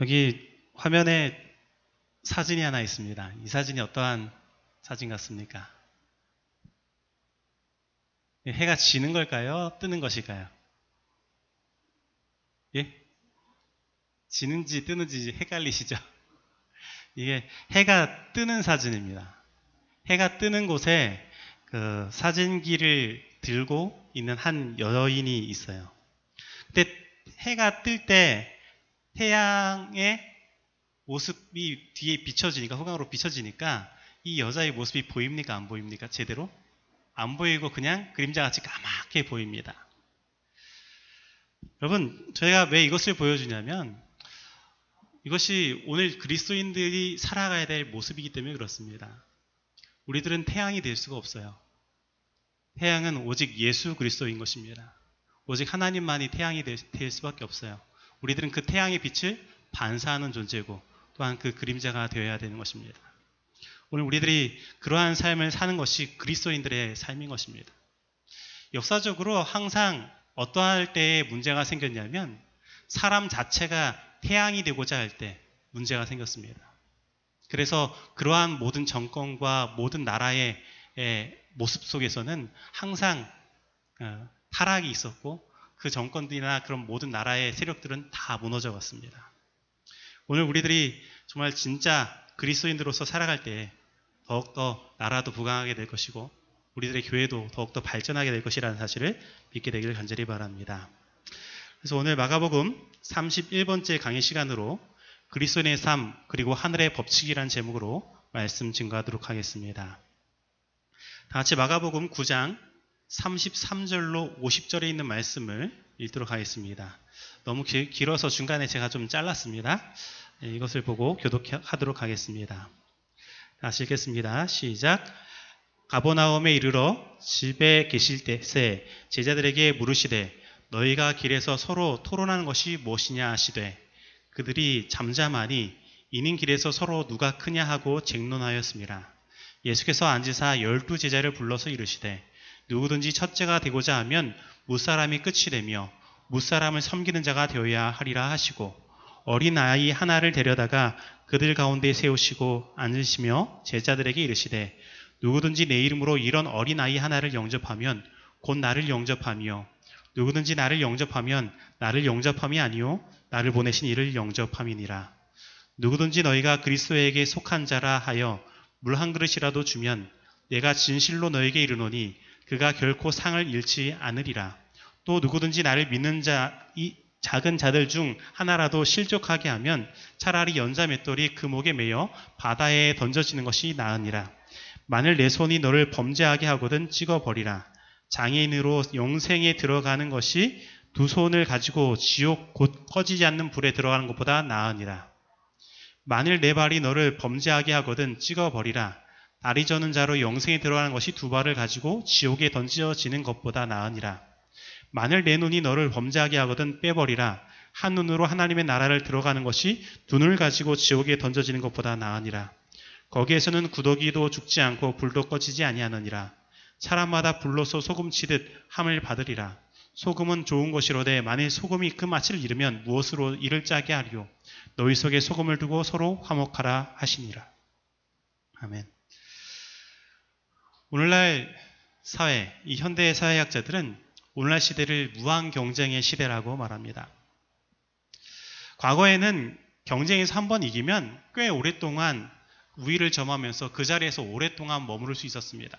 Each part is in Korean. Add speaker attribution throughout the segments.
Speaker 1: 여기 화면에 사진이 하나 있습니다. 이 사진이 어떠한 사진 같습니까? 해가 지는 걸까요? 뜨는 것일까요? 예? 지는지 뜨는지 헷갈리시죠? 이게 해가 뜨는 사진입니다. 해가 뜨는 곳에 그 사진기를 들고 있는 한 여인이 있어요. 근데 해가 뜰 때 태양의 모습이 뒤에 비춰지니까 후광으로 비춰지니까 이 여자의 모습이 보입니까 안 보입니까 제대로 안 보이고 그냥 그림자 같이 까맣게 보입니다. 여러분 저희가 왜 이것을 보여주냐면 이것이 오늘 그리스도인들이 살아가야 될 모습이기 때문에 그렇습니다. 우리들은 태양이 될 수가 없어요. 태양은 오직 예수 그리스도인 것입니다. 오직 하나님만이 태양이 될, 될 수밖에 없어요. 우리들은 그 태양의 빛을 반사하는 존재고 또한 그 그림자가 되어야 되는 것입니다. 오늘 우리들이 그러한 삶을 사는 것이 그리스도인들의 삶인 것입니다. 역사적으로 항상 어떠할 때에 문제가 생겼냐면 사람 자체가 태양이 되고자 할 때 문제가 생겼습니다. 그래서 그러한 모든 정권과 모든 나라의 모습 속에서는 항상 어, 타락이 있었고 그 정권들이나 그런 모든 나라의 세력들은 다 무너져 갔습니다. 오늘 우리들이 정말 진짜 그리스도인들로서 살아갈 때 더욱더 나라도 부강하게 될 것이고 우리들의 교회도 더욱더 발전하게 될 것이라는 사실을 믿게 되기를 간절히 바랍니다. 그래서 오늘 마가복음 31번째 강의 시간으로 그리스도인의 삶 그리고 하늘의 법칙이라는 제목으로 말씀 증거하도록 하겠습니다. 다 같이 마가복음 9장 33절로 50절에 있는 말씀을 읽도록 하겠습니다. 너무 길, 길어서 중간에 제가 좀 잘랐습니다. 네, 이것을 보고 교독하도록 하겠습니다. 다시 읽겠습니다. 시작. 가보나움에 이르러 집에 계실 때새 제자들에게 물으시되 너희가 길에서 서로 토론하는 것이 무엇이냐 하시되 그들이 잠잠하니 이는 길에서 서로 누가 크냐 하고 쟁론하였습니다. 예수께서 앉으사 열두 제자를 불러서 이르시되 누구든지 첫째가 되고자 하면 무사람이 끝이 되며 무사람을 섬기는 자가 되어야 하리라 하시고 어린 아이 하나를 데려다가 그들 가운데 세우시고 앉으시며 제자들에게 이르시되 누구든지 내 이름으로 이런 어린 아이 하나를 영접하면 곧 나를 영접하며 누구든지 나를 영접하면 나를 영접함이 아니요 나를 보내신 이를 영접함이니라. 누구든지 너희가 그리스도에게 속한 자라 하여 물 한 그릇이라도 주면 내가 진실로 너에게 이르노니 그가 결코 상을 잃지 않으리라 또 누구든지 나를 믿는 자, 이 작은 자들 중 하나라도 실족하게 하면 차라리 연자 맷돌이 그 목에 매여 바다에 던져지는 것이 나으니라. 만일 내 손이 너를 범죄하게 하거든 찍어버리라. 장애인으로 영생에 들어가는 것이 두 손을 가지고 지옥 곧 꺼지지 않는 불에 들어가는 것보다 나으니라. 만일 내 발이 너를 범죄하게 하거든 찍어버리라. 다리 저는 자로 영생에 들어가는 것이 두 발을 가지고 지옥에 던져지는 것보다 나으니라. 만일 내 눈이 너를 범죄하게 하거든 빼버리라. 한 눈으로 하나님의 나라를 들어가는 것이 두 눈을 가지고 지옥에 던져지는 것보다 나으니라. 거기에서는 구더기도 죽지 않고 불도 꺼지지 아니하느니라. 사람마다 불로서 소금 치듯 함을 받으리라. 소금은 좋은 것이로되 만일 소금이 그 맛을 잃으면 무엇으로 이를 짜게 하리요. 너희 속에 소금을 두고 서로 화목하라 하시니라. 아멘. 오늘날 사회, 이 현대 사회학자들은 오늘날 시대를 무한 경쟁의 시대라고 말합니다. 과거에는 경쟁에서 한 번 이기면 꽤 오랫동안 우위를 점하면서 그 자리에서 오랫동안 머무를 수 있었습니다.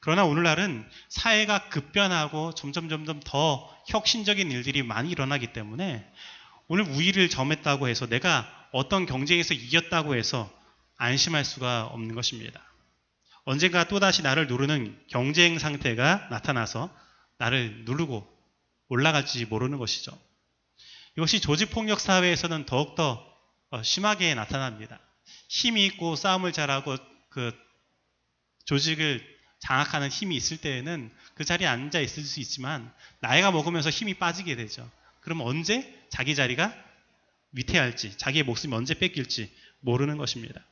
Speaker 1: 그러나 오늘날은 사회가 급변하고 점점 점점 더 혁신적인 일들이 많이 일어나기 때문에 오늘 우위를 점했다고 해서 내가 어떤 경쟁에서 이겼다고 해서 안심할 수가 없는 것입니다. 언젠가 또다시 나를 누르는 경쟁 상태가 나타나서 나를 누르고 올라갈지 모르는 것이죠. 이것이 조직폭력 사회에서는 더욱더 어, 심하게 나타납니다. 힘이 있고 싸움을 잘하고 그 조직을 장악하는 힘이 있을 때에는 그 자리에 앉아 있을 수 있지만 나이가 먹으면서 힘이 빠지게 되죠. 그럼 언제 자기 자리가 위태할지, 자기의 목숨이 언제 뺏길지 모르는 것입니다.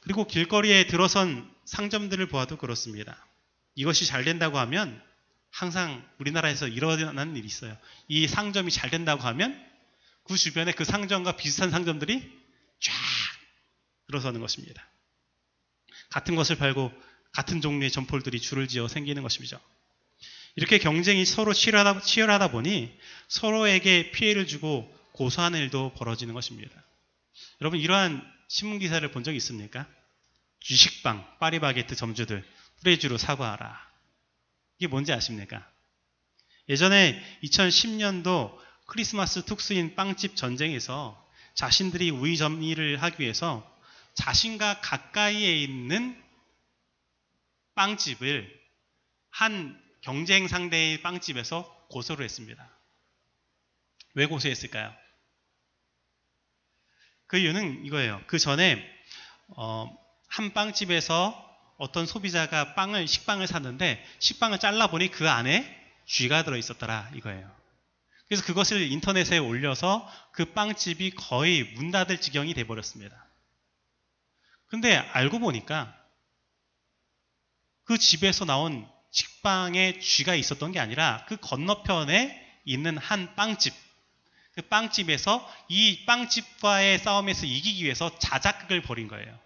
Speaker 1: 그리고 길거리에 들어선 상점들을 보아도 그렇습니다. 이것이 잘 된다고 하면 항상 우리나라에서 일어나는 일이 있어요. 이 상점이 잘 된다고 하면 그 주변에 그 상점과 비슷한 상점들이 쫙 들어서는 것입니다. 같은 것을 팔고 같은 종류의 점폴들이 줄을 지어 생기는 것이죠. 이렇게 경쟁이 서로 치열하다, 치열하다 보니 서로에게 피해를 주고 고소하는 일도 벌어지는 것입니다. 여러분 이러한 신문 기사를 본 적 있습니까? 주식빵, 파리바게트 점주들 프레주로 사과하라. 이게 뭔지 아십니까? 예전에 2010년도 크리스마스 특수인 빵집 전쟁에서 자신들이 우위 점리를 하기 위해서 자신과 가까이에 있는 빵집을 한 경쟁 상대의 빵집에서 고소를 했습니다. 왜 고소했을까요? 그 이유는 이거예요. 그 전에 어, 한 빵집에서 어떤 소비자가 빵을 식빵을 샀는데 식빵을 잘라 보니 그 안에 쥐가 들어 있었더라 이거예요. 그래서 그것을 인터넷에 올려서 그 빵집이 거의 문 닫을 지경이 돼 버렸습니다. 근데 알고 보니까 그 집에서 나온 식빵에 쥐가 있었던 게 아니라 그 건너편에 있는 한 빵집 그 빵집에서 이 빵집과의 싸움에서 이기기 위해서 자작극을 벌인 거예요.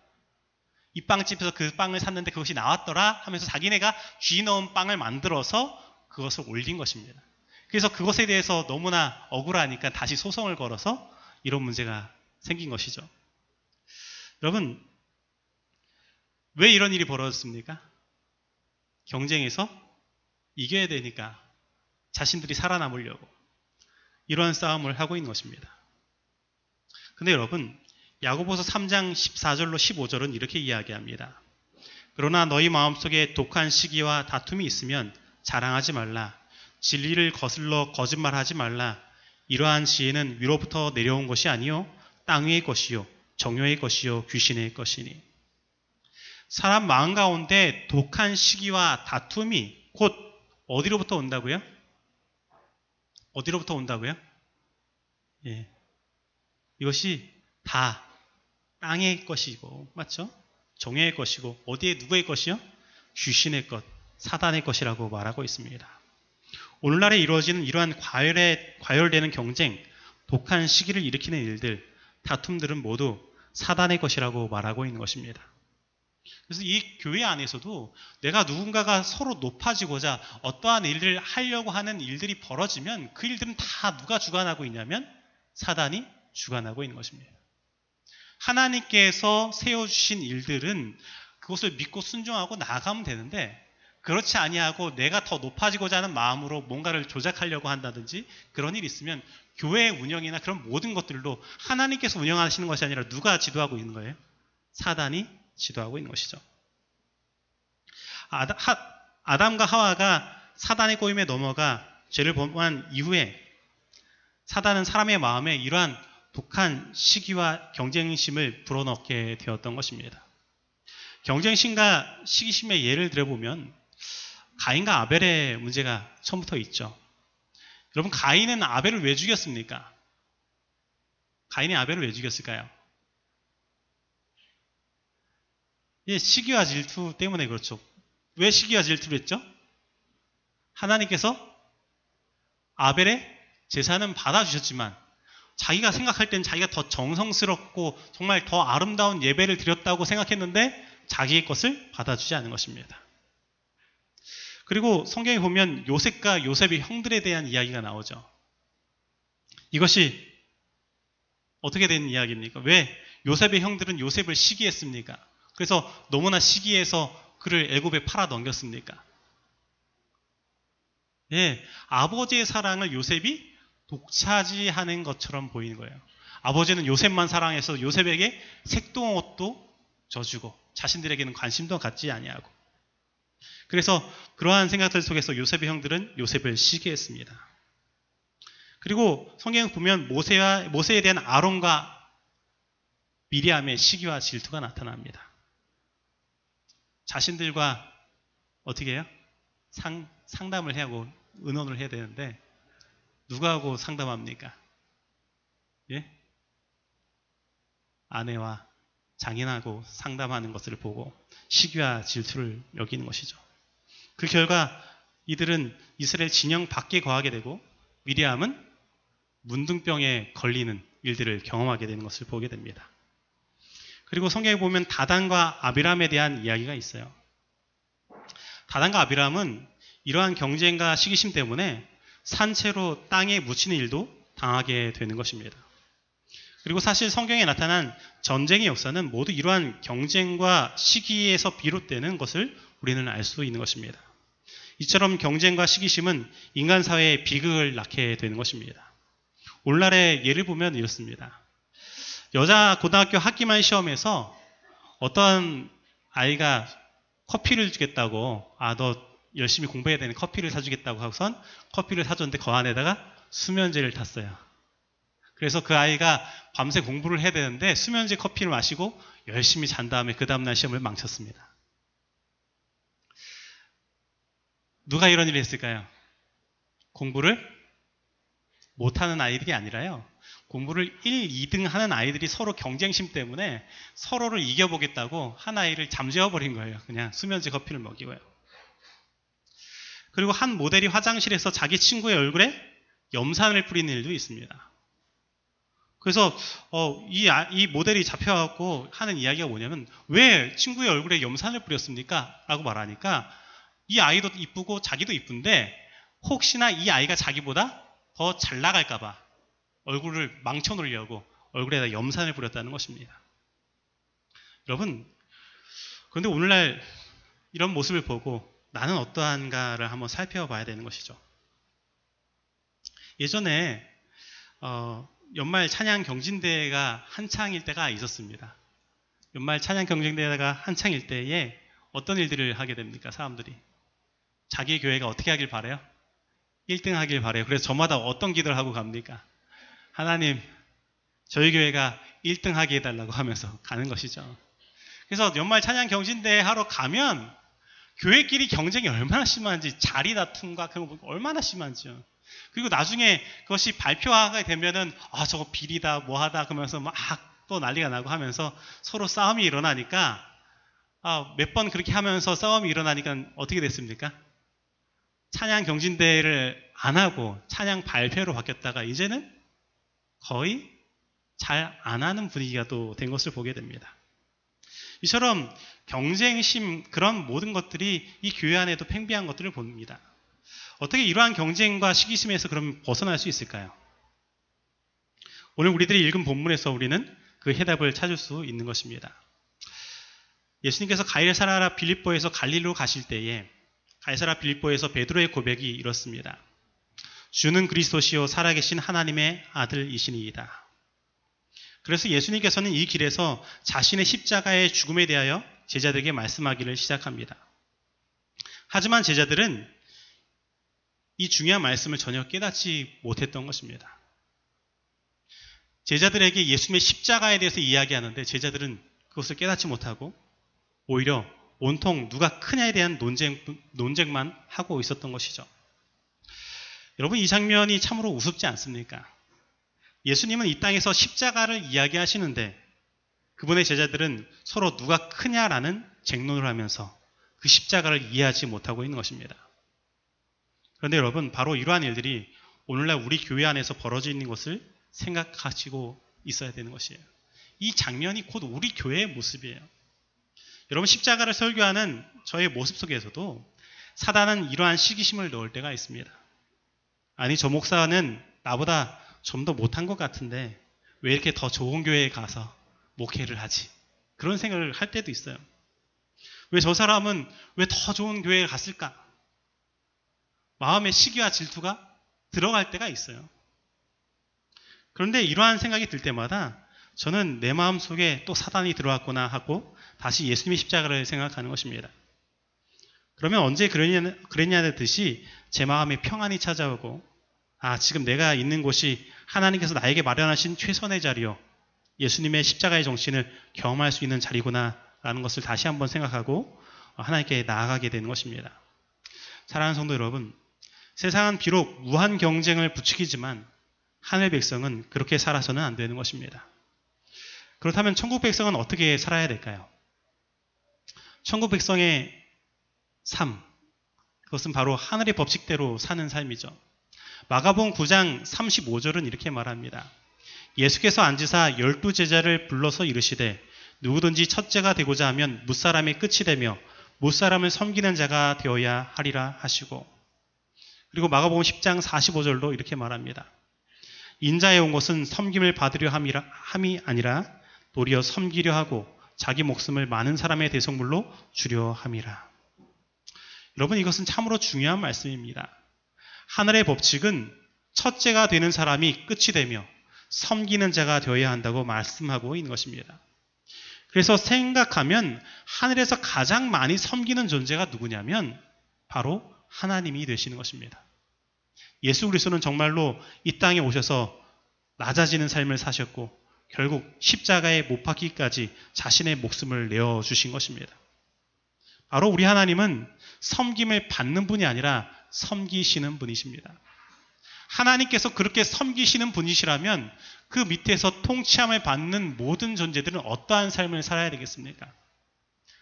Speaker 1: 이 빵집에서 그 빵을 샀는데 그것이 나왔더라 하면서 자기네가 쥐 넣은 빵을 만들어서 그것을 올린 것입니다. 그래서 그것에 대해서 너무나 억울하니까 다시 소송을 걸어서 이런 문제가 생긴 것이죠. 여러분, 왜 이런 일이 벌어졌습니까? 경쟁에서 이겨야 되니까 자신들이 살아남으려고 이러한 싸움을 하고 있는 것입니다. 근데 여러분, 야고보서 3장 14절로 15절은 이렇게 이야기합니다. 그러나 너희 마음속에 독한 시기와 다툼이 있으면 자랑하지 말라. 진리를 거슬러 거짓말하지 말라. 이러한 지혜는 위로부터 내려온 것이 아니요 땅 위의 것이요 정욕의 것이요 귀신의 것이니. 사람 마음 가운데 독한 시기와 다툼이 곧 어디로부터 온다고요? 어디로부터 온다고요? 예. 이것이 다 땅의 것이고, 맞죠? 정의 것이고, 어디에 누구의 것이요? 귀신의 것, 사단의 것이라고 말하고 있습니다. 오늘날에 이루어지는 이러한 과열에, 과열되는 경쟁, 독한 시기를 일으키는 일들, 다툼들은 모두 사단의 것이라고 말하고 있는 것입니다. 그래서 이 교회 안에서도 내가 누군가가 서로 높아지고자 어떠한 일을 하려고 하는 일들이 벌어지면 그 일들은 다 누가 주관하고 있냐면 사단이 주관하고 있는 것입니다. 하나님께서 세워주신 일들은 그것을 믿고 순종하고 나아가면 되는데 그렇지 아니하고 내가 더 높아지고자 하는 마음으로 뭔가를 조작하려고 한다든지 그런 일이 있으면 교회 운영이나 그런 모든 것들도 하나님께서 운영하시는 것이 아니라 누가 지도하고 있는 거예요? 사단이 지도하고 있는 것이죠. 아담, 하, 아담 과 하와가 사단의 꼬임에 넘어가 죄를 범한 이후에 사단은 사람의 마음에 이러한 독한 시기와 경쟁심을 불어넣게 되었던 것입니다. 경쟁심과 시기심의 예를 들어보면 가인과 아벨의 문제가 처음부터 있죠. 여러분 가인은 아벨을 왜 죽였습니까? 가인이 아벨을 왜 죽였을까요? 예, 시기와 질투 때문에 그렇죠. 왜 시기와 질투를 했죠? 하나님께서 아벨의 제사는 받아주셨지만 자기가 생각할 땐 자기가 더 정성스럽고 정말 더 아름다운 예배를 드렸다고 생각했는데 자기의 것을 받아주지 않은 것입니다. 그리고 성경에 보면 요셉과 요셉의 형들에 대한 이야기가 나오죠. 이것이 어떻게 된 이야기입니까? 왜 요셉의 형들은 요셉을 시기했습니까? 그래서 너무나 시기해서 그를 애굽에 팔아 넘겼습니까? 예, 아버지의 사랑을 요셉이 독차지하는 것처럼 보이는 거예요. 아버지는 요셉만 사랑해서 요셉에게 색동 옷도 져주고 자신들에게는 관심도 갖지 아니하고 그래서 그러한 생각들 속에서 요셉의 형들은 요셉을 시기했습니다. 그리고 성경 보면 모세와 모세에 대한 아론과 미리암의 시기와 질투가 나타납니다. 자신들과 어떻게 해요? 상, 상담을 해야 하고 의논을 해야 되는데 누가 하고 상담합니까? 예? 아내와 장인하고 상담하는 것을 보고 시기와 질투를 여기는 것이죠. 그 결과 이들은 이스라엘 진영 밖에 거하게 되고 미리암은 문둥병에 걸리는 일들을 경험하게 되는 것을 보게 됩니다. 그리고 성경에 보면 다단과 아비람에 대한 이야기가 있어요. 다단과 아비람은 이러한 경쟁과 시기심 때문에 산채로 땅에 묻히는 일도 당하게 되는 것입니다. 그리고 사실 성경에 나타난 전쟁의 역사는 모두 이러한 경쟁과 시기에서 비롯되는 것을 우리는 알 수 있는 것입니다. 이처럼 경쟁과 시기심은 인간 사회의 비극을 낳게 되는 것입니다. 오늘날의 예를 보면 이렇습니다. 여자 고등학교 학기말 시험에서 어떤 아이가 커피를 주겠다고 아 너 열심히 공부해야 되는 커피를 사주겠다고 하고선 커피를 사줬는데 그 안에다가 수면제를 탔어요. 그래서 그 아이가 밤새 공부를 해야 되는데 수면제 커피를 마시고 열심히 잔 다음에 그 다음날 시험을 망쳤습니다. 누가 이런 일을 했을까요? 공부를 못하는 아이들이 아니라요. 공부를 1, 2등 하는 아이들이 서로 경쟁심 때문에 서로를 이겨보겠다고 한 아이를 잠재워버린 거예요. 그냥 수면제 커피를 먹이고요. 그리고 한 모델이 화장실에서 자기 친구의 얼굴에 염산을 뿌리는 일도 있습니다. 그래서 어, 이, 아, 이 모델이 잡혀갖고 하는 이야기가 뭐냐면 왜 친구의 얼굴에 염산을 뿌렸습니까? 라고 말하니까 이 아이도 이쁘고 자기도 이쁜데 혹시나 이 아이가 자기보다 더 잘 나갈까봐 얼굴을 망쳐놓으려고 얼굴에다 염산을 뿌렸다는 것입니다. 여러분, 그런데 오늘날 이런 모습을 보고 나는 어떠한가를 한번 살펴봐야 되는 것이죠. 예전에 어, 연말 찬양 경진대회가 한창일 때가 있었습니다. 연말 찬양 경진대회가 한창일 때에 어떤 일들을 하게 됩니까? 사람들이 자기 교회가 어떻게 하길 바래요? 1등 하길 바래요. 그래서 저마다 어떤 기도를 하고 갑니까? 하나님, 저희 교회가 1등 하게 해달라고 하면서 가는 것이죠. 그래서 연말 찬양 경진대회 하러 가면 교회끼리 경쟁이 얼마나 심한지 자리 다툼과 그런 거 얼마나 심한지요. 그리고 나중에 그것이 발표하게 되면은 아 저거 비리다 뭐하다 그러면서 막 또 난리가 나고 하면서 서로 싸움이 일어나니까 아, 몇 번 그렇게 하면서 싸움이 일어나니까 어떻게 됐습니까? 찬양 경진대회를 안 하고 찬양 발표로 바뀌었다가 이제는 거의 잘 안 하는 분위기가 또 된 것을 보게 됩니다. 이처럼 경쟁심 그런 모든 것들이 이 교회 안에도 팽배한 것들을 봅니다. 어떻게 이러한 경쟁과 시기심에서 그럼 벗어날 수 있을까요? 오늘 우리들이 읽은 본문에서 우리는 그 해답을 찾을 수 있는 것입니다. 예수님께서 가이사라 빌립보에서 갈릴로 가실 때에 가이사라 빌립보에서 베드로의 고백이 이렇습니다. 주는 그리스도시요 살아계신 하나님의 아들이시니이다. 그래서 예수님께서는 이 길에서 자신의 십자가의 죽음에 대하여 제자들에게 말씀하기를 시작합니다. 하지만 제자들은 이 중요한 말씀을 전혀 깨닫지 못했던 것입니다. 제자들에게 예수님의 십자가에 대해서 이야기하는데 제자들은 그것을 깨닫지 못하고 오히려 온통 누가 크냐에 대한 논쟁, 논쟁만 하고 있었던 것이죠. 여러분, 이 장면이 참으로 우습지 않습니까? 예수님은 이 땅에서 십자가를 이야기하시는데 그분의 제자들은 서로 누가 크냐라는 쟁론을 하면서 그 십자가를 이해하지 못하고 있는 것입니다. 그런데 여러분, 바로 이러한 일들이 오늘날 우리 교회 안에서 벌어져 있는 것을 생각하시고 있어야 되는 것이에요. 이 장면이 곧 우리 교회의 모습이에요. 여러분, 십자가를 설교하는 저의 모습 속에서도 사단은 이러한 시기심을 넣을 때가 있습니다. 아니, 저 목사는 나보다 좀 더 못한 것 같은데 왜 이렇게 더 좋은 교회에 가서 목회를 하지? 그런 생각을 할 때도 있어요. 왜 저 사람은 왜 더 좋은 교회에 갔을까? 마음의 시기와 질투가 들어갈 때가 있어요. 그런데 이러한 생각이 들 때마다 저는 내 마음 속에 또 사단이 들어왔구나 하고 다시 예수님의 십자가를 생각하는 것입니다. 그러면 언제 그랬냐, 그랬냐는 듯이 제 마음에 평안이 찾아오고 아 지금 내가 있는 곳이 하나님께서 나에게 마련하신 최선의 자리요 예수님의 십자가의 정신을 경험할 수 있는 자리구나 라는 것을 다시 한번 생각하고 하나님께 나아가게 되는 것입니다. 사랑하는 성도 여러분 세상은 비록 무한 경쟁을 부추기지만 하늘 백성은 그렇게 살아서는 안 되는 것입니다. 그렇다면 천국 백성은 어떻게 살아야 될까요? 천국 백성의 삶, 그것은 바로 하늘의 법칙대로 사는 삶이죠. 마가복음 9장 35절은 이렇게 말합니다. 예수께서 앉으사 열두 제자를 불러서 이르시되 누구든지 첫째가 되고자 하면 무사람의 끝이 되며 무사람을 섬기는 자가 되어야 하리라 하시고 그리고 마가복음 10장 45절도 이렇게 말합니다. 인자에 온 것은 섬김을 받으려 함이라, 함이 아니라 도리어 섬기려 하고 자기 목숨을 많은 사람의 대성물로 주려 함이라. 여러분 이것은 참으로 중요한 말씀입니다. 하늘의 법칙은 첫째가 되는 사람이 끝이 되며 섬기는 자가 되어야 한다고 말씀하고 있는 것입니다. 그래서 생각하면 하늘에서 가장 많이 섬기는 존재가 누구냐면 바로 하나님이 되시는 것입니다. 예수 그리스도는 정말로 이 땅에 오셔서 낮아지는 삶을 사셨고 결국 십자가에 못 박기까지 자신의 목숨을 내어 주신 것입니다. 바로 우리 하나님은 섬김을 받는 분이 아니라 섬기시는 분이십니다. 하나님께서 그렇게 섬기시는 분이시라면 그 밑에서 통치함을 받는 모든 존재들은 어떠한 삶을 살아야 되겠습니까?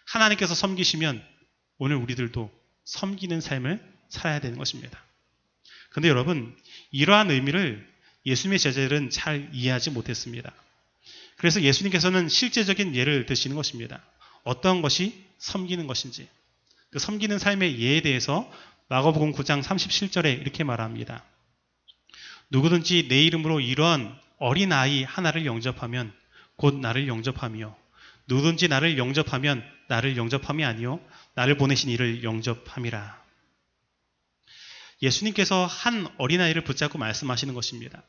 Speaker 1: 하나님께서 섬기시면 오늘 우리들도 섬기는 삶을 살아야 되는 것입니다. 그런데 여러분, 이러한 의미를 예수님의 제자들은 잘 이해하지 못했습니다. 그래서 예수님께서는 실제적인 예를 드시는 것입니다. 어떤 것이 섬기는 것인지. 그 섬기는 삶의 예에 대해서 마가복음 9장 37절에 이렇게 말합니다. 누구든지 내 이름으로 이러한 어린아이 하나를 영접하면 곧 나를 영접하며 누구든지 나를 영접하면 나를 영접함이 아니요 나를 보내신 이를 영접함이라. 예수님께서 한 어린아이를 붙잡고 말씀하시는 것입니다.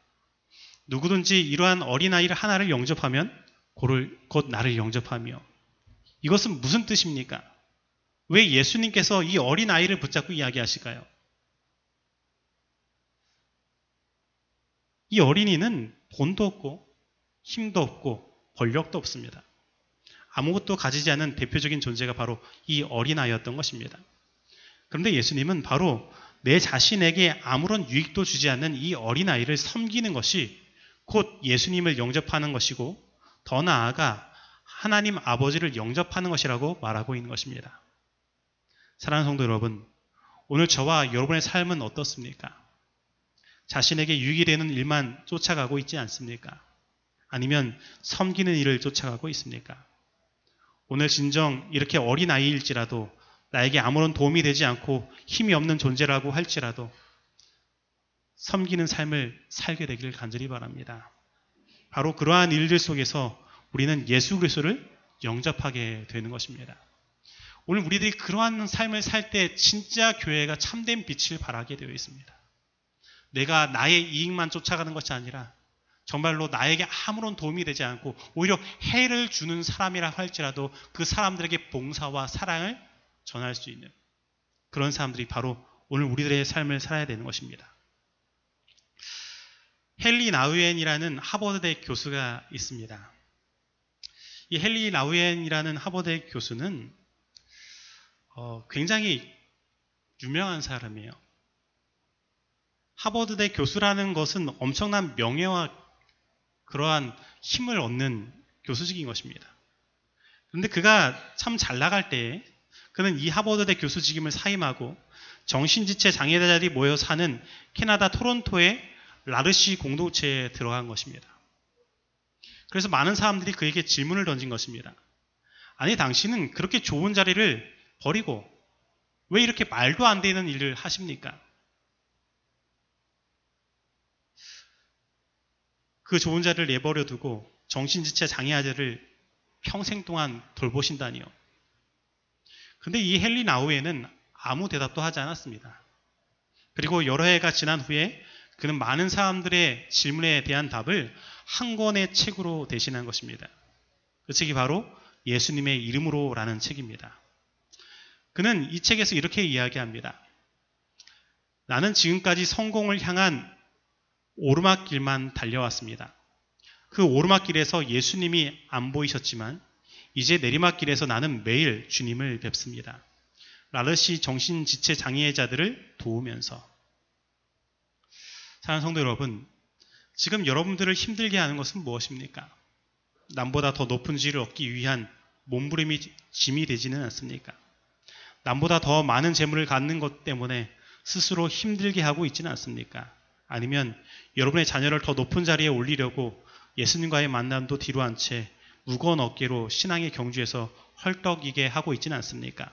Speaker 1: 누구든지 이러한 어린아이를 하나를 영접하면 곧 나를 영접하며 이것은 무슨 뜻입니까? 왜 예수님께서 이 어린 아이를 붙잡고 이야기하실까요? 이 어린이는 돈도 없고 힘도 없고 권력도 없습니다. 아무것도 가지지 않은 대표적인 존재가 바로 이 어린아이였던 것입니다. 그런데 예수님은 바로 내 자신에게 아무런 유익도 주지 않는 이 어린아이를 섬기는 것이 곧 예수님을 영접하는 것이고 더 나아가 하나님 아버지를 영접하는 것이라고 말하고 있는 것입니다. 사랑하는 성도 여러분, 오늘 저와 여러분의 삶은 어떻습니까? 자신에게 유익이 되는 일만 쫓아가고 있지 않습니까? 아니면 섬기는 일을 쫓아가고 있습니까? 오늘 진정 이렇게 어린 아이일지라도 나에게 아무런 도움이 되지 않고 힘이 없는 존재라고 할지라도 섬기는 삶을 살게 되기를 간절히 바랍니다. 바로 그러한 일들 속에서 우리는 예수 그리스도를 영접하게 되는 것입니다. 오늘 우리들이 그러한 삶을 살 때 진짜 교회가 참된 빛을 발하게 되어 있습니다. 내가 나의 이익만 쫓아가는 것이 아니라 정말로 나에게 아무런 도움이 되지 않고 오히려 해를 주는 사람이라 할지라도 그 사람들에게 봉사와 사랑을 전할 수 있는 그런 사람들이 바로 오늘 우리들의 삶을 살아야 되는 것입니다. 헨리 나우엔이라는 하버드대 교수가 있습니다. 이 헨리 나우엔이라는 하버드 교수는 어, 굉장히 유명한 사람이에요. 하버드대 교수라는 것은 엄청난 명예와 그러한 힘을 얻는 교수직인 것입니다. 그런데 그가 참 잘 나갈 때 그는 이 하버드대 교수직임을 사임하고 정신지체 장애자들이 모여 사는 캐나다 토론토의 라르시 공동체에 들어간 것입니다. 그래서 많은 사람들이 그에게 질문을 던진 것입니다. 아니, 당신은 그렇게 좋은 자리를 버리고 왜 이렇게 말도 안 되는 일을 하십니까? 그 좋은 자를 내버려 두고 정신지체 장애아들을 평생 동안 돌보신다니요. 근데 이 헨리 나우에는 아무 대답도 하지 않았습니다. 그리고 여러 해가 지난 후에 그는 많은 사람들의 질문에 대한 답을 한 권의 책으로 대신한 것입니다. 그 책이 바로 예수님의 이름으로라는 책입니다. 그는 이 책에서 이렇게 이야기합니다. 나는 지금까지 성공을 향한 오르막길만 달려왔습니다. 그 오르막길에서 예수님이 안 보이셨지만 이제 내리막길에서 나는 매일 주님을 뵙습니다. 라르시 정신지체 장애자들을 도우면서. 사랑하는 성도 여러분, 지금 여러분들을 힘들게 하는 것은 무엇입니까? 남보다 더 높은 지위를 얻기 위한 몸부림이 짐이 되지는 않습니까? 남보다 더 많은 재물을 갖는 것 때문에 스스로 힘들게 하고 있지는 않습니까? 아니면 여러분의 자녀를 더 높은 자리에 올리려고 예수님과의 만남도 뒤로 한 채 무거운 어깨로 신앙의 경주에서 헐떡이게 하고 있지는 않습니까?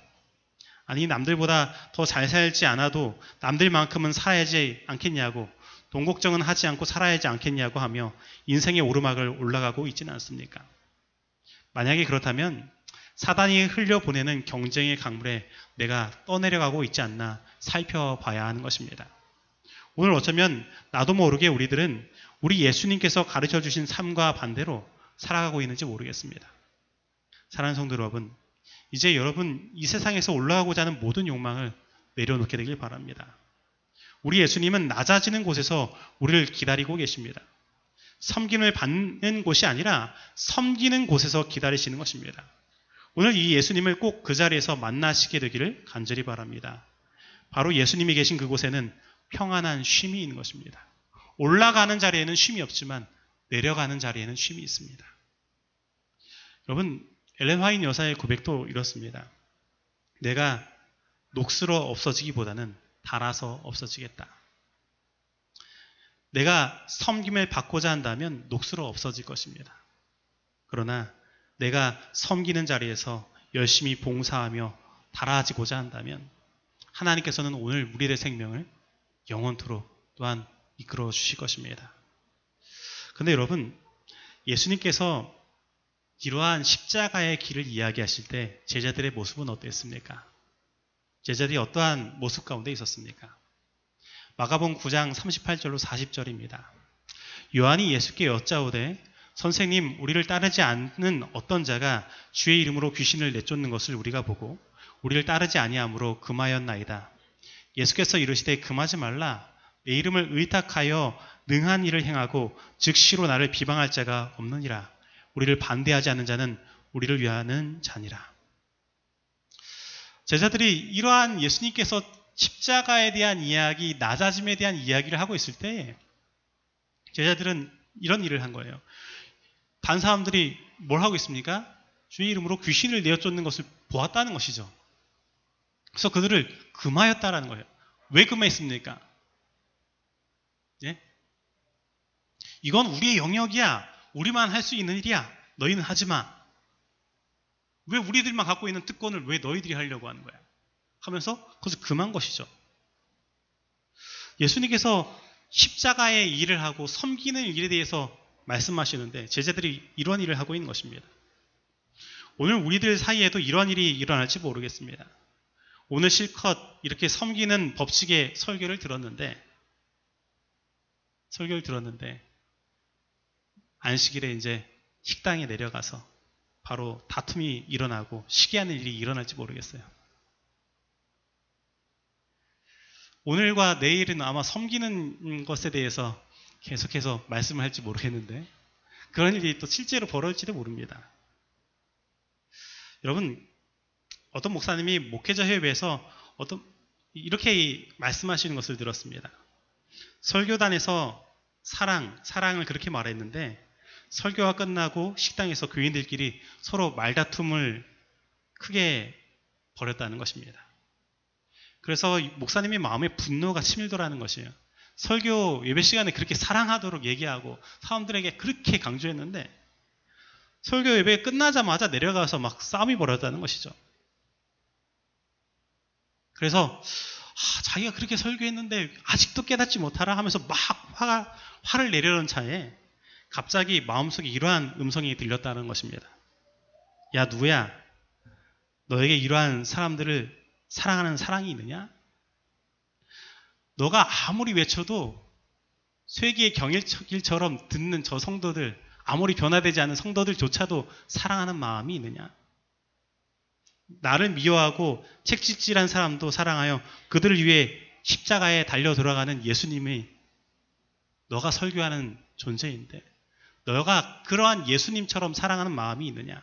Speaker 1: 아니 남들보다 더 잘 살지 않아도 남들만큼은 살아야지 않겠냐고 돈 걱정은 하지 않고 살아야지 않겠냐고 하며 인생의 오르막을 올라가고 있지는 않습니까? 만약에 그렇다면 사단이 흘려보내는 경쟁의 강물에 내가 떠내려가고 있지 않나 살펴봐야 하는 것입니다. 오늘 어쩌면 나도 모르게 우리들은 우리 예수님께서 가르쳐 주신 삶과 반대로 살아가고 있는지 모르겠습니다. 사랑하는 성도 여러분, 이제 여러분 이 세상에서 올라가고자 하는 모든 욕망을 내려놓게 되길 바랍니다. 우리 예수님은 낮아지는 곳에서 우리를 기다리고 계십니다. 섬김을 받는 곳이 아니라 섬기는 곳에서 기다리시는 것입니다. 오늘 이 예수님을 꼭 그 자리에서 만나시게 되기를 간절히 바랍니다. 바로 예수님이 계신 그곳에는 평안한 쉼이 있는 것입니다. 올라가는 자리에는 쉼이 없지만 내려가는 자리에는 쉼이 있습니다. 여러분, 엘렌 화인 여사의 고백도 이렇습니다. 내가 녹슬어 없어지기보다는 달아서 없어지겠다. 내가 섬김을 받고자 한다면 녹슬어 없어질 것입니다. 그러나 내가 섬기는 자리에서 열심히 봉사하며 달아지고자 한다면 하나님께서는 오늘 우리의 생명을 영원토록 또한 이끌어 주실 것입니다. 근데 여러분, 예수님께서 이러한 십자가의 길을 이야기하실 때 제자들의 모습은 어땠습니까? 제자들이 어떠한 모습 가운데 있었습니까? 마가본 9장 38절로 40절입니다. 요한이 예수께 여짜오되 선생님 우리를 따르지 않는 어떤 자가 주의 이름으로 귀신을 내쫓는 것을 우리가 보고 우리를 따르지 아니하므로 금하였나이다. 예수께서 이르시되 금하지 말라 내 이름을 의탁하여 능한 일을 행하고 즉시로 나를 비방할 자가 없느니라. 우리를 반대하지 않는 자는 우리를 위하는 자니라. 제자들이 이러한 예수님께서 십자가에 대한 이야기, 낮아짐에 대한 이야기를 하고 있을 때 제자들은 이런 일을 한 거예요. 반 사람들이 뭘 하고 있습니까? 주의 이름으로 귀신을 내어 쫓는 것을 보았다는 것이죠. 그래서 그들을 금하였다라는 거예요. 왜 금했습니까? 예? 이건 우리의 영역이야. 우리만 할 수 있는 일이야. 너희는 하지 마. 왜 우리들만 갖고 있는 특권을 왜 너희들이 하려고 하는 거야? 하면서 그것을 금한 것이죠. 예수님께서 십자가의 일을 하고 섬기는 일에 대해서 말씀하시는데 제자들이 이런 일을 하고 있는 것입니다. 오늘 우리들 사이에도 이런 일이 일어날지 모르겠습니다. 오늘 실컷 이렇게 섬기는 법칙의 설교를 들었는데 설교를 들었는데 안식일에 이제 식당에 내려가서 바로 다툼이 일어나고 시기하는 일이 일어날지 모르겠어요. 오늘과 내일은 아마 섬기는 것에 대해서 계속해서 말씀을 할지 모르겠는데 그런 일이 또 실제로 벌어질지도 모릅니다. 여러분 어떤 목사님이 목회자 협회에서 어떤 이렇게 말씀하시는 것을 들었습니다. 설교단에서 사랑, 사랑을 그렇게 말했는데 설교가 끝나고 식당에서 교인들끼리 서로 말다툼을 크게 벌였다는 것입니다. 그래서 목사님의 마음에 분노가 치밀더라는 것이에요. 설교 예배 시간에 그렇게 사랑하도록 얘기하고 사람들에게 그렇게 강조했는데 설교 예배 끝나자마자 내려가서 막 싸움이 벌어졌다는 것이죠. 그래서 아, 자기가 그렇게 설교했는데 아직도 깨닫지 못하라 하면서 막 화가, 화를 내려는 차에 갑자기 마음속에 이러한 음성이 들렸다는 것입니다. 야, 누구야? 너에게 이러한 사람들을 사랑하는 사랑이 있느냐? 너가 아무리 외쳐도 쇠기의 경일처럼 듣는 저 성도들, 아무리 변화되지 않은 성도들조차도 사랑하는 마음이 있느냐? 나를 미워하고 책짓질한 사람도 사랑하여 그들을 위해 십자가에 달려 들어가는 예수님이 너가 설교하는 존재인데 너가 그러한 예수님처럼 사랑하는 마음이 있느냐?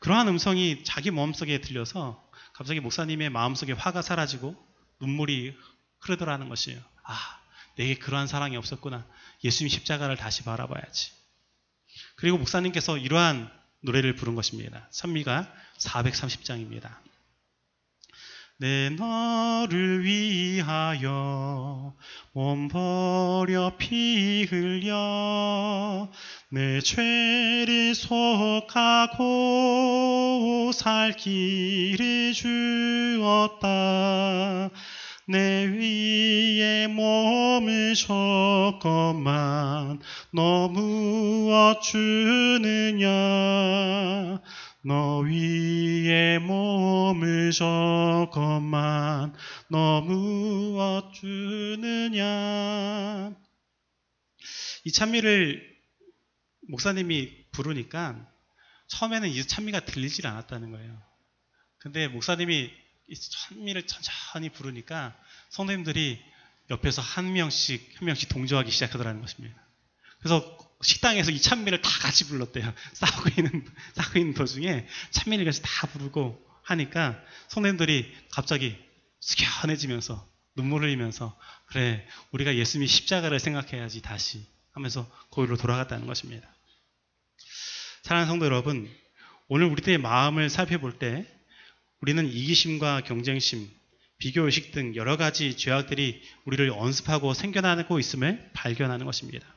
Speaker 1: 그러한 음성이 자기 마음속에 들려서 갑자기 목사님의 마음속에 화가 사라지고 눈물이 흐르더라는 것이에요. 아, 내게 그러한 사랑이 없었구나. 예수님 십자가를 다시 바라봐야지. 그리고 목사님께서 이러한 노래를 부른 것입니다. 선미가 430장입니다. 내 너를 위하여 몸 버려 피 흘려 내 죄를 속하고 살 길을 주었다. 내 위에 몸을 줬건만 너 무엇 주느냐? 너 위에 몸을 줬건만 너 무엇 주느냐? 이 찬미를 목사님이 부르니까 처음에는 이 찬미가 들리질 않았다는 거예요. 근데 목사님이 이 찬미를 천천히 부르니까 성도님들이 옆에서 한 명씩 한 명씩 동조하기 시작하더라는 것입니다. 그래서 식당에서 이 찬미를 다 같이 불렀대요. 싸우고 있는 싸우고 있는 도중에 찬미를 같이 다 부르고 하니까 성도님들이 갑자기 숙연해지면서 눈물을 흘리면서 그래 우리가 예수님이 십자가를 생각해야지 다시 하면서 거기로 돌아갔다는 것입니다. 사랑하는 성도 여러분, 오늘 우리들의 마음을 살펴볼 때 우리는 이기심과 경쟁심, 비교의식 등 여러 가지 죄악들이 우리를 언습하고 생겨나고 있음을 발견하는 것입니다.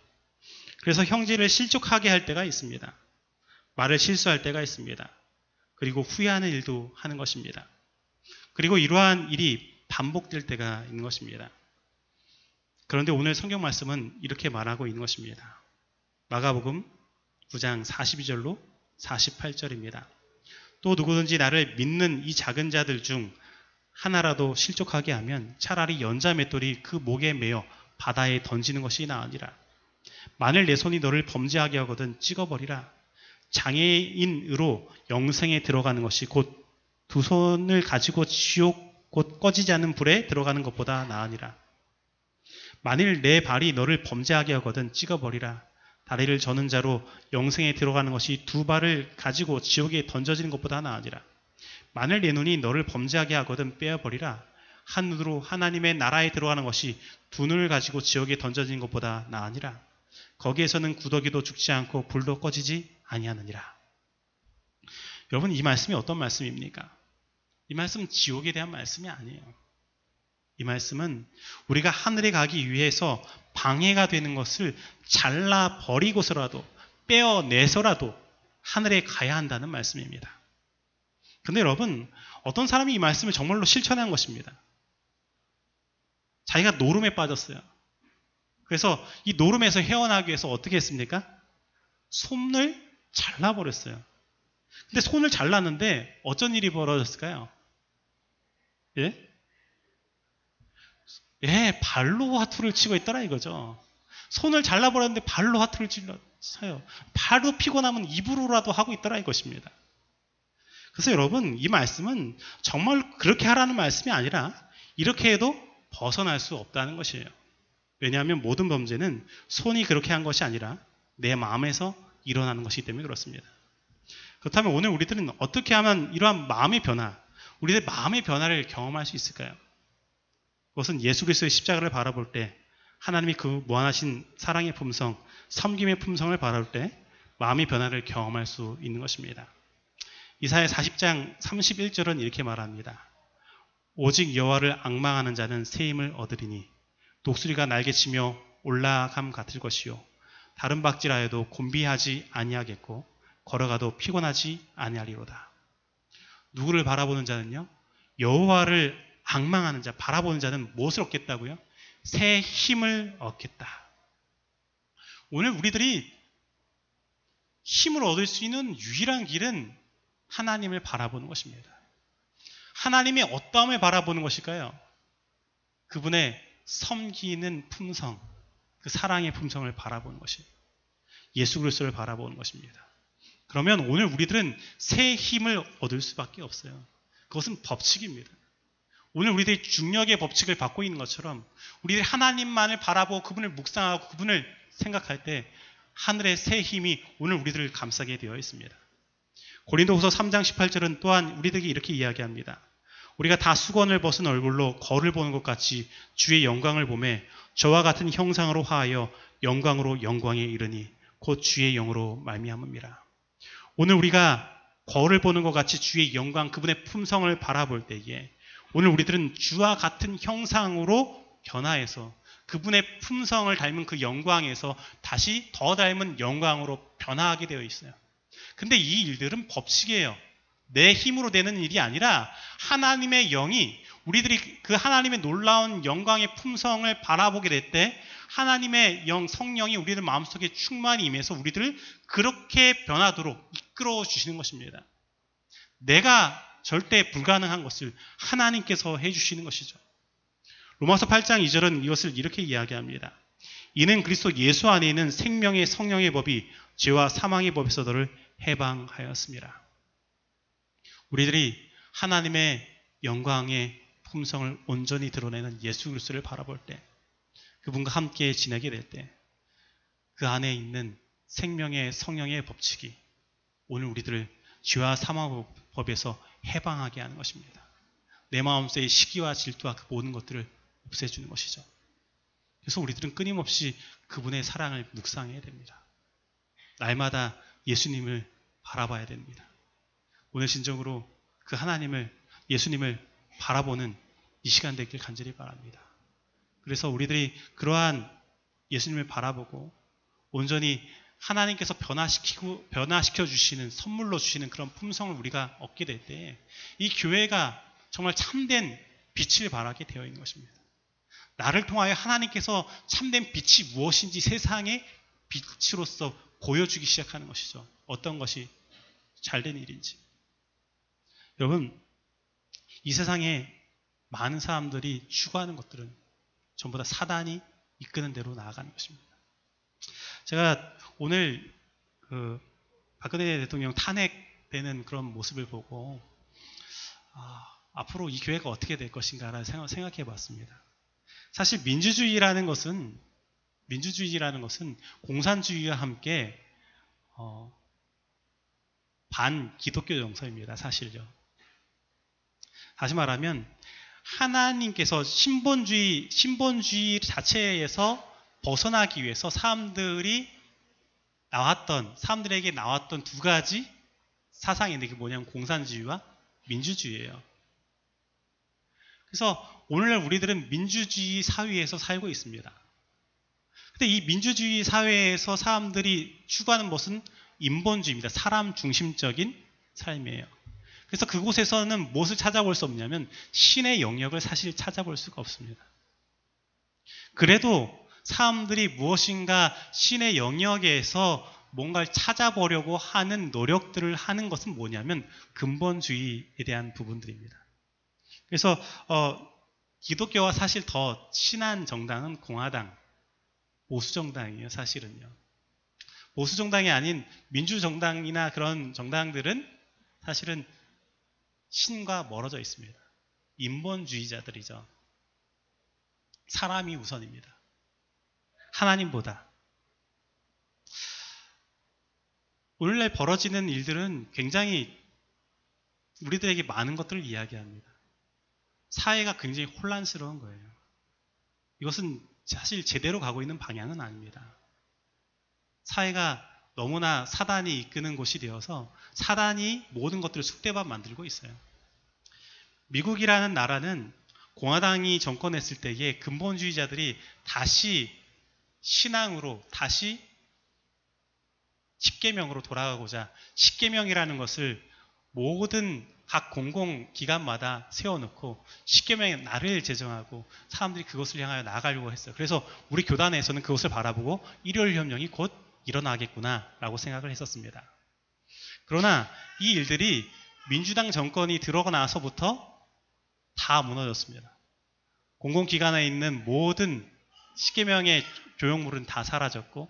Speaker 1: 그래서 형제를 실족하게 할 때가 있습니다. 말을 실수할 때가 있습니다. 그리고 후회하는 일도 하는 것입니다. 그리고 이러한 일이 반복될 때가 있는 것입니다. 그런데 오늘 성경 말씀은 이렇게 말하고 있는 것입니다. 마가복음 9장 42절로 48절입니다. 또 누구든지 나를 믿는 이 작은 자들 중 하나라도 실족하게 하면 차라리 연자 맷돌이 그 목에 매어 바다에 던지는 것이 나으니라. 만일 내 손이 너를 범죄하게 하거든 찍어버리라. 장애인으로 영생에 들어가는 것이 곧 두 손을 가지고 지옥 곧 꺼지지 않는 불에 들어가는 것보다 나으니라. 만일 내 발이 너를 범죄하게 하거든 찍어버리라. 다리를 저는 자로 영생에 들어가는 것이 두 발을 가지고 지옥에 던져지는 것보다 나으니라. 만일 내 눈이 너를 범죄하게 하거든 빼어버리라. 한 눈으로 하나님의 나라에 들어가는 것이 두 눈을 가지고 지옥에 던져지는 것보다 나으니라. 거기에서는 구더기도 죽지 않고 불도 꺼지지 아니하느니라. 여러분 이 말씀이 어떤 말씀입니까? 이 말씀은 지옥에 대한 말씀이 아니에요. 이 말씀은 우리가 하늘에 가기 위해서 방해가 되는 것을 잘라 버리고서라도 빼어내서라도 하늘에 가야 한다는 말씀입니다. 근데 여러분, 어떤 사람이 이 말씀을 정말로 실천한 것입니다. 자기가 노름에 빠졌어요. 그래서 이 노름에서 헤어나기 위해서 어떻게 했습니까? 손을 잘라버렸어요. 근데 손을 잘랐는데 어쩐 일이 벌어졌을까요? 예? 예, 발로 화투를 치고 있더라 이거죠. 손을 잘라버렸는데 발로 화투를 치어요. 발로 피곤하면 입으로라도 하고 있더라 이것입니다. 그래서 여러분 이 말씀은 정말 그렇게 하라는 말씀이 아니라 이렇게 해도 벗어날 수 없다는 것이에요. 왜냐하면 모든 범죄는 손이 그렇게 한 것이 아니라 내 마음에서 일어나는 것이기 때문에 그렇습니다. 그렇다면 오늘 우리들은 어떻게 하면 이러한 마음의 변화, 우리의 마음의 변화를 경험할 수 있을까요? 그것은 예수 그리스도의 십자가를 바라볼 때 하나님이 그 무한하신 사랑의 품성, 섬김의 품성을 바라볼 때 마음의 변화를 경험할 수 있는 것입니다. 이사야 40장 31절은 이렇게 말합니다. 오직 여호와를 악망하는 자는 새 힘을 얻으리니 독수리가 날개치며 올라감 같을 것이요 다른 박질하여도 곤비하지 아니하겠고 걸어가도 피곤하지 아니하리로다. 누구를 바라보는 자는요? 여호와를 악망하는 자, 바라보는 자는 무엇을 얻겠다고요? 새 힘을 얻겠다. 오늘 우리들이 힘을 얻을 수 있는 유일한 길은 하나님을 바라보는 것입니다. 하나님의 어떠함을 바라보는 것일까요? 그분의 섬기는 품성, 그 사랑의 품성을 바라보는 것이 예수 그리스도를 바라보는 것입니다. 그러면 오늘 우리들은 새 힘을 얻을 수밖에 없어요. 그것은 법칙입니다. 오늘 우리들이 중력의 법칙을 받고 있는 것처럼 우리들이 하나님만을 바라보고 그분을 묵상하고 그분을 생각할 때 하늘의 새 힘이 오늘 우리들을 감싸게 되어 있습니다. 고린도후서 3장 18절은 또한 우리들에게 이렇게 이야기합니다. 우리가 다 수건을 벗은 얼굴로 거울을 보는 것 같이 주의 영광을 보매 저와 같은 형상으로 화하여 영광으로 영광에 이르니 곧 주의 영으로 말미암음이라. 오늘 우리가 거울을 보는 것 같이 주의 영광 그분의 품성을 바라볼 때에 오늘 우리들은 주와 같은 형상으로 변화해서 그분의 품성을 닮은 그 영광에서 다시 더 닮은 영광으로 변화하게 되어 있어요. 근데 이 일들은 법칙이에요. 내 힘으로 되는 일이 아니라 하나님의 영이 우리들이 그 하나님의 놀라운 영광의 품성을 바라보게 될 때 하나님의 영 성령이 우리들 마음속에 충만히 임해서 우리들을 그렇게 변하도록 이끌어 주시는 것입니다. 내가 절대 불가능한 것을 하나님께서 해 주시는 것이죠. 로마서 8장 2절은 이것을 이렇게 이야기합니다. 이는 그리스도 예수 안에 있는 생명의 성령의 법이 죄와 사망의 법에서 너를 해방하였습니다. 우리들이 하나님의 영광의 품성을 온전히 드러내는 예수 그리스도를 바라볼 때 그분과 함께 지내게 될 때 그 안에 있는 생명의 성령의 법칙이 오늘 우리들을 죄와 사망 법에서 해방하게 하는 것입니다. 내 마음속의 시기와 질투와 그 모든 것들을 없애주는 것이죠. 그래서 우리들은 끊임없이 그분의 사랑을 묵상해야 됩니다. 날마다 예수님을 바라봐야 됩니다. 오늘 신정으로 그 하나님을 예수님을 바라보는 이 시간 되길 간절히 바랍니다. 그래서 우리들이 그러한 예수님을 바라보고 온전히 하나님께서 변화시키고 변화시켜 주시는 선물로 주시는 그런 품성을 우리가 얻게 될 때 이 교회가 정말 참된 빛을 발하게 되어 있는 것입니다. 나를 통하여 하나님께서 참된 빛이 무엇인지 세상에 빛으로서 보여주기 시작하는 것이죠. 어떤 것이 잘된 일인지. 여러분, 이 세상에 많은 사람들이 추구하는 것들은 전부 다 사단이 이끄는 대로 나아가는 것입니다. 제가 오늘 그 박근혜 대통령 탄핵되는 그런 모습을 보고 아, 앞으로 이 교회가 어떻게 될 것인가라는 생각, 해 봤습니다. 사실 민주주의라는 것은 민주주의라는 것은 공산주의와 함께 어, 반 기독교 정서입니다. 사실요. 다시 말하면 하나님께서 신본주의 신본주의 자체에서 벗어나기 위해서 사람들이 나왔던 사람들에게 나왔던 두 가지 사상인데 그게 뭐냐면 공산주의와 민주주의예요. 그래서 오늘날 우리들은 민주주의 사회에서 살고 있습니다. 근데 이 민주주의 사회에서 사람들이 추구하는 것은 인본주의입니다. 사람 중심적인 삶이에요. 그래서 그곳에서는 무엇을 찾아볼 수 없냐면 신의 영역을 사실 찾아볼 수가 없습니다. 그래도 사람들이 무엇인가 신의 영역에서 뭔가를 찾아보려고 하는 노력들을 하는 것은 뭐냐면 근본주의에 대한 부분들입니다. 그래서 어, 기독교와 사실 더 친한 정당은 공화당, 보수정당이에요, 사실은요. 보수정당이 아닌 민주정당이나 그런 정당들은 사실은 신과 멀어져 있습니다. 인본주의자들이죠. 사람이 우선입니다. 하나님보다. 오늘날 벌어지는 일들은 굉장히 우리들에게 많은 것들을 이야기합니다. 사회가 굉장히 혼란스러운 거예요. 이것은 사실 제대로 가고 있는 방향은 아닙니다. 사회가 너무나 사단이 이끄는 곳이 되어서 사단이 모든 것들을 숙대밥 만들고 있어요. 미국이라는 나라는 공화당이 정권했을 때에 근본주의자들이 다시 신앙으로 다시 십계명으로 돌아가고자 십계명이라는 것을 모든 각 공공기관마다 세워놓고 십계명의 날을 제정하고 사람들이 그것을 향하여 나아가려고 했어요. 그래서 우리 교단에서는 그것을 바라보고 일요일 협령이 곧 일어나겠구나라고 생각을 했었습니다. 그러나 이 일들이 민주당 정권이 들어가 나서부터 다 무너졌습니다. 공공기관에 있는 모든 십계명의 조형물은 다 사라졌고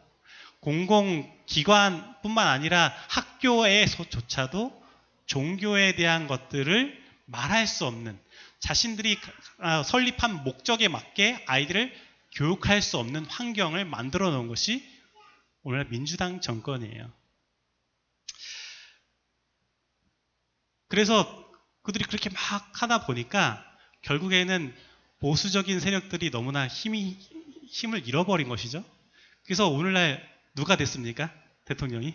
Speaker 1: 공공기관뿐만 아니라 학교에서조차도 종교에 대한 것들을 말할 수 없는 자신들이 아, 설립한 목적에 맞게 아이들을 교육할 수 없는 환경을 만들어 놓은 것이 오늘 민주당 정권이에요. 그래서 그들이 그렇게 막 하다 보니까 결국에는 보수적인 세력들이 너무나 힘이, 힘을 잃어버린 것이죠. 그래서 오늘날 누가 됐습니까? 대통령이?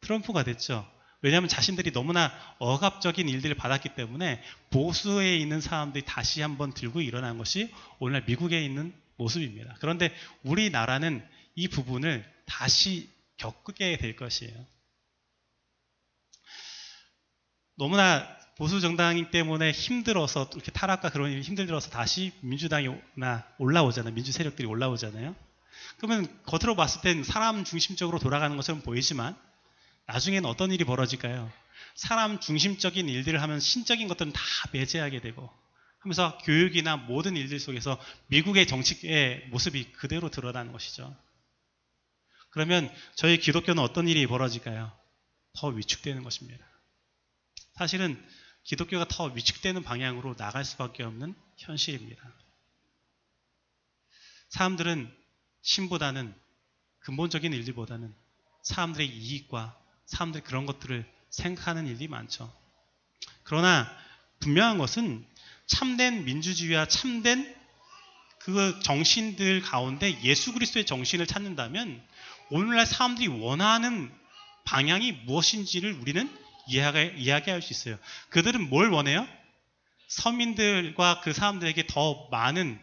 Speaker 1: 트럼프가 됐죠. 왜냐하면 자신들이 너무나 억압적인 일들을 받았기 때문에 보수에 있는 사람들이 다시 한번 들고 일어난 것이 오늘날 미국에 있는 모습입니다. 그런데 우리나라는 이 부분을 다시 겪게 될 것이에요. 너무나 보수 정당이기 때문에 힘들어서 이렇게 타락과 그런 일이 힘들어서 다시 민주당이 나 올라오잖아요. 민주 세력들이 올라오잖아요. 그러면 겉으로 봤을 땐 사람 중심적으로 돌아가는 것처럼 보이지만 나중에는 어떤 일이 벌어질까요? 사람 중심적인 일들을 하면 신적인 것들은 다 배제하게 되고 하면서 교육이나 모든 일들 속에서 미국의 정치의 모습이 그대로 드러나는 것이죠. 그러면 저희 기독교는 어떤 일이 벌어질까요? 더 위축되는 것입니다. 사실은 기독교가 더 위축되는 방향으로 나갈 수밖에 없는 현실입니다. 사람들은 신보다는 근본적인 일들보다는 사람들의 이익과 사람들 그런 것들을 생각하는 일이 많죠. 그러나 분명한 것은 참된 민주주의와 참된 그 정신들 가운데 예수 그리스도의 정신을 찾는다면 오늘날 사람들이 원하는 방향이 무엇인지를 우리는 이야기, 이야기 할 수 있어요. 그들은 뭘 원해요? 서민들과 그 사람들에게 더 많은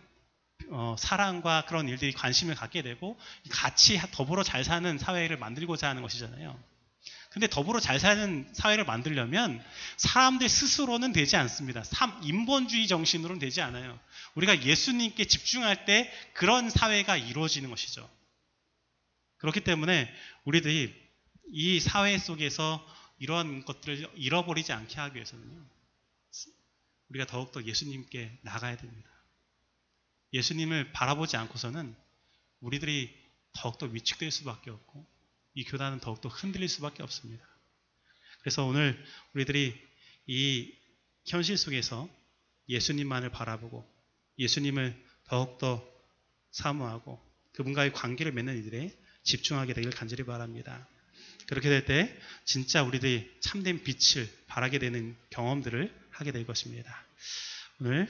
Speaker 1: 어, 사랑과 그런 일들이 관심을 갖게 되고 같이 더불어 잘 사는 사회를 만들고자 하는 것이잖아요. 근데 더불어 잘 사는 사회를 만들려면 사람들 스스로는 되지 않습니다. 삼, 인본주의 정신으로는 되지 않아요. 우리가 예수님께 집중할 때 그런 사회가 이루어지는 것이죠. 그렇기 때문에 우리들이 이 사회 속에서 이러한 것들을 잃어버리지 않게 하기 위해서는요. 우리가 더욱더 예수님께 나가야 됩니다. 예수님을 바라보지 않고서는 우리들이 더욱더 위축될 수밖에 없고 이 교단은 더욱더 흔들릴 수밖에 없습니다. 그래서 오늘 우리들이 이 현실 속에서 예수님만을 바라보고 예수님을 더욱더 사모하고 그분과의 관계를 맺는 이들에 집중하게 되길 간절히 바랍니다. 그렇게 될 때 진짜 우리들이 참된 빛을 발하게 되는 경험들을 하게 될 것입니다. 오늘